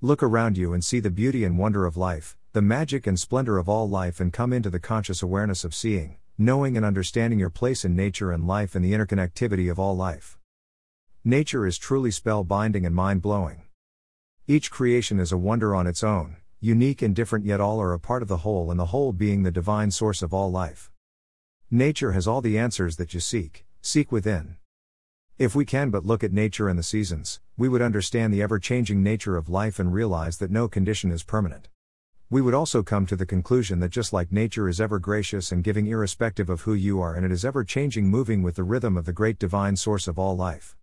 Look around you and see the beauty and wonder of life, the magic and splendor of all life, and come into the conscious awareness of seeing, knowing, and understanding your place in nature and life and the interconnectivity of all life. Nature is truly spellbinding and mind blowing. Each creation is a wonder on its own, unique and different, yet all are a part of the whole, and the whole being the divine source of all life. Nature has all the answers that you seek, seek within. If we can but look at nature and the seasons, we would understand the ever changing nature of life and realize that no condition is permanent. We would also come to the conclusion that just like nature is ever gracious and giving irrespective of who you are, and it is ever changing, moving with the rhythm of the great divine source of all life.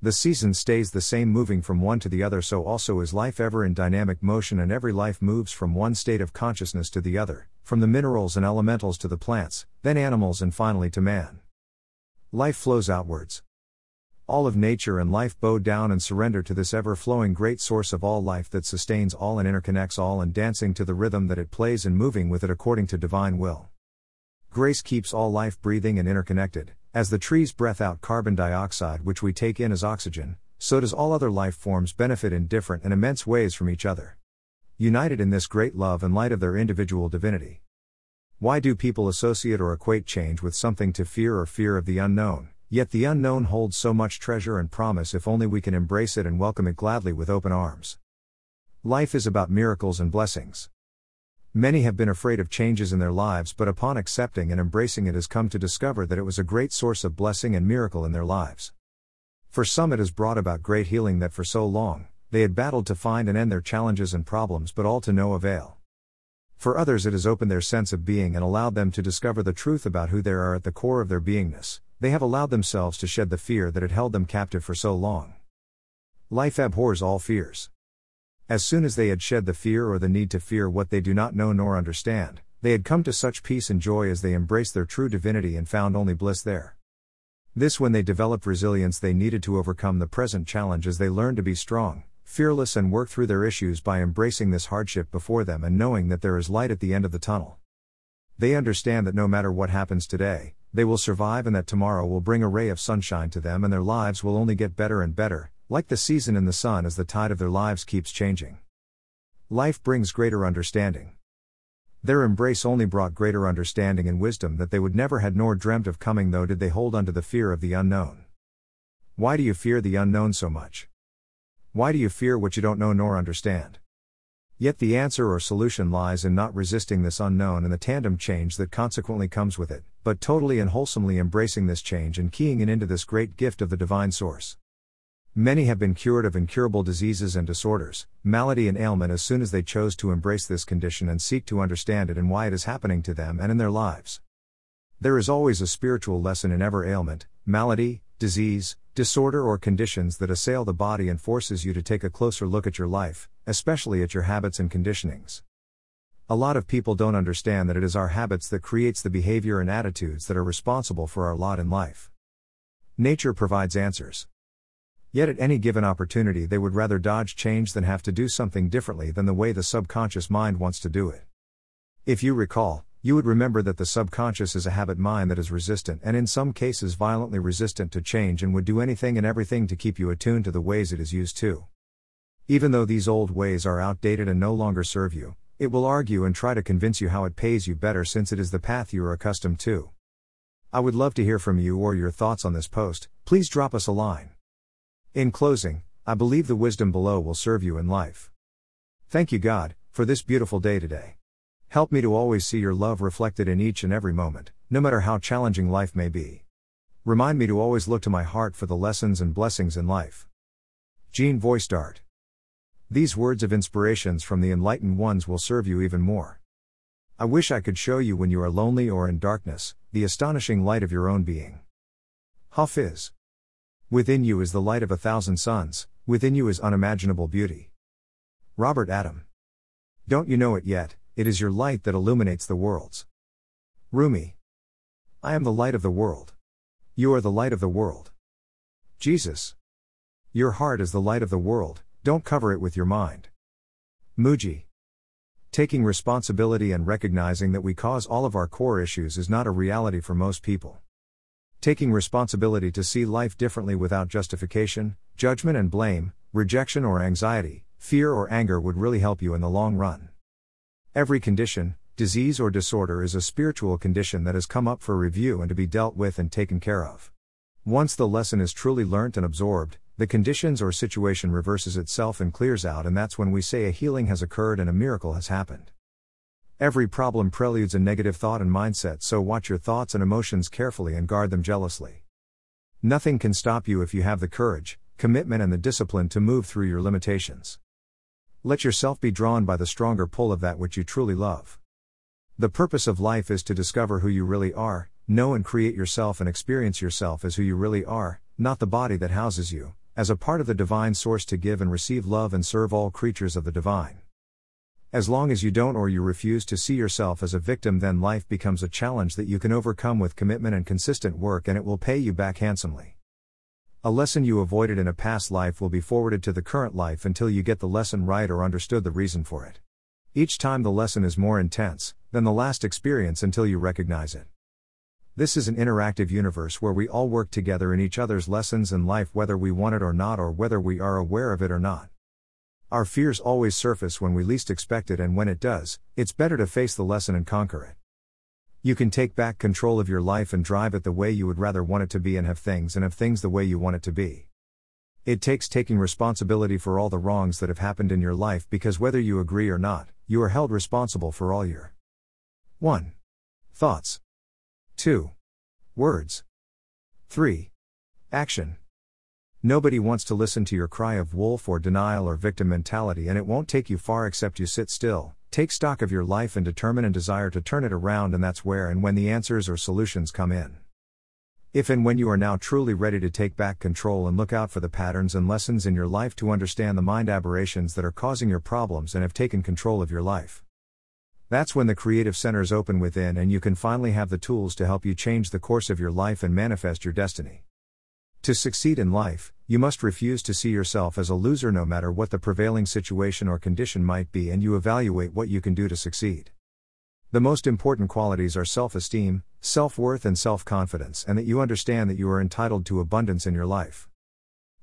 The season stays the same, moving from one to the other, so also is life ever in dynamic motion, and every life moves from one state of consciousness to the other, from the minerals and elementals to the plants, then animals, and finally to man. Life flows outwards. All of nature and life bow down and surrender to this ever flowing great source of all life that sustains all and interconnects all and dancing to the rhythm that it plays and moving with it according to divine will. Grace keeps all life breathing and interconnected, as the trees breath out carbon dioxide, which we take in as oxygen, so does all other life forms benefit in different and immense ways from each other united in this great love and light of their individual divinity. Why do people associate or equate change with something to fear or fear of the unknown? Yet the unknown holds so much treasure and promise if only we can embrace it and welcome it gladly with open arms. Life is about miracles and blessings. Many have been afraid of changes in their lives, but upon accepting and embracing it has come to discover that it was a great source of blessing and miracle in their lives. For some, it has brought about great healing that for so long, they had battled to find and end their challenges and problems, but all to no avail. For others, it has opened their sense of being and allowed them to discover the truth about who they are at the core of their beingness. They have allowed themselves to shed the fear that had held them captive for so long. Life abhors all fears. As soon as they had shed the fear or the need to fear what they do not know nor understand, they had come to such peace and joy as they embraced their true divinity and found only bliss there. This, when they developed resilience they needed to overcome the present challenge as they learned to be strong, fearless and work through their issues by embracing this hardship before them and knowing that there is light at the end of the tunnel. They understand that no matter what happens today, they will survive and that tomorrow will bring a ray of sunshine to them and their lives will only get better and better, like the season in the sun as the tide of their lives keeps changing. Life brings greater understanding. Their embrace only brought greater understanding and wisdom that they would never had nor dreamt of coming though did they hold unto the fear of the unknown. Why do you fear the unknown so much? Why do you fear what you don't know nor understand? Yet the answer or solution lies in not resisting this unknown and the tandem change that consequently comes with it, but totally and wholesomely embracing this change and keying it into this great gift of the divine source. Many have been cured of incurable diseases and disorders, malady and ailment as soon as they chose to embrace this condition and seek to understand it and why it is happening to them and in their lives. There is always a spiritual lesson in every ailment, malady, disease, disorder or conditions that assail the body and forces you to take a closer look at your life, especially at your habits and conditionings. A lot of people don't understand that it is our habits that creates the behavior and attitudes that are responsible for our lot in life. Nature provides answers. Yet at any given opportunity they would rather dodge change than have to do something differently than the way the subconscious mind wants to do it. If you recall, you would remember that the subconscious is a habit mind that is resistant and in some cases violently resistant to change and would do anything and everything to keep you attuned to the ways it is used to. Even though these old ways are outdated and no longer serve you, it will argue and try to convince you how it pays you better since it is the path you are accustomed to. I would love to hear from you or your thoughts on this post, please drop us a line. In closing, I believe the wisdom below will serve you in life. Thank you, God, for this beautiful day today. Help me to always see your love reflected in each and every moment, no matter how challenging life may be. Remind me to always look to my heart for the lessons and blessings in life. Jean Voistart. These words of inspirations from the enlightened ones will serve you even more. I wish I could show you when you are lonely or in darkness, the astonishing light of your own being. Hafiz. Within you is the light of a thousand suns, within you is unimaginable beauty. Robert Adam. Don't you know it yet? It is your light that illuminates the worlds. Rumi. I am the light of the world. You are the light of the world. Jesus. Your heart is the light of the world, don't cover it with your mind. Mooji. Taking responsibility and recognizing that we cause all of our core issues is not a reality for most people. Taking responsibility to see life differently without justification, judgment and blame, rejection or anxiety, fear, or anger would really help you in the long run. Every condition, disease, or disorder is a spiritual condition that has come up for review and to be dealt with and taken care of. Once the lesson is truly learnt and absorbed, the conditions or situation reverses itself and clears out, and that's when we say a healing has occurred and a miracle has happened. Every problem preludes a negative thought and mindset, so watch your thoughts and emotions carefully and guard them jealously. Nothing can stop you if you have the courage, commitment, and the discipline to move through your limitations. Let yourself be drawn by the stronger pull of that which you truly love. The purpose of life is to discover who you really are, know and create yourself and experience yourself as who you really are, not the body that houses you, as a part of the divine source to give and receive love and serve all creatures of the divine. As long as you don't or you refuse to see yourself as a victim, then life becomes a challenge that you can overcome with commitment and consistent work, and it will pay you back handsomely. A lesson you avoided in a past life will be forwarded to the current life until you get the lesson right or understood the reason for it. Each time the lesson is more intense than the last experience until you recognize it. This is an interactive universe where we all work together in each other's lessons in life, whether we want it or not, or whether we are aware of it or not. Our fears always surface when we least expect it, and when it does, it's better to face the lesson and conquer it. You can take back control of your life and drive it the way you would rather want it to be, and have things and have things the way you want it to be. It takes taking responsibility for all the wrongs that have happened in your life because whether you agree or not, you are held responsible for all your 1. Thoughts. 2. Words. 3. Action. Nobody wants to listen to your cry of wolf or denial or victim mentality, and it won't take you far except you sit still, take stock of your life, and determine and desire to turn it around, and that's where and when the answers or solutions come in. If and when you are now truly ready to take back control and look out for the patterns and lessons in your life to understand the mind aberrations that are causing your problems and have taken control of your life. That's when the creative centers open within and you can finally have the tools to help you change the course of your life and manifest your destiny. To succeed in life, you must refuse to see yourself as a loser no matter what the prevailing situation or condition might be, and you evaluate what you can do to succeed. The most important qualities are self esteem, self worth, and self confidence, and that you understand that you are entitled to abundance in your life.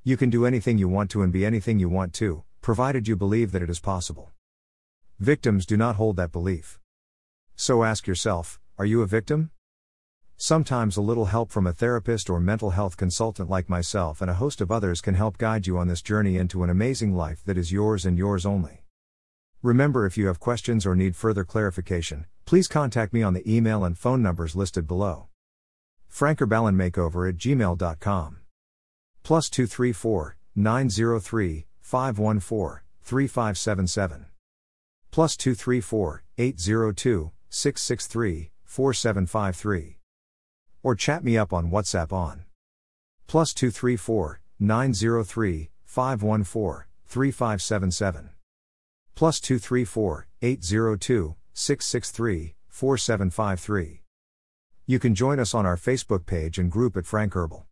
You can do anything you want to and be anything you want to, provided you believe that it is possible. Victims do not hold that belief. So ask yourself are you a victim? Sometimes a little help from a therapist or mental health consultant like myself and a host of others can help guide you on this journey into an amazing life that is yours and yours only. Remember, if you have questions or need further clarification, please contact me on the email and phone numbers listed below. frankerballenmakeover at gmail.com. Plus 234 903 514 3577. Plus 234 802 663 4753 or chat me up on WhatsApp on plus 234 903 514 3577 plus 234 802 663 4753. You can join us on our Facebook page and group at Frank Herbal.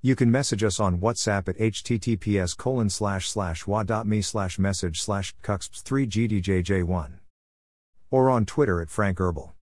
You can message us on WhatsApp at https colon slash slash wa.me slash message slash cuxps3gdjj1 or on Twitter at Frank Herbal.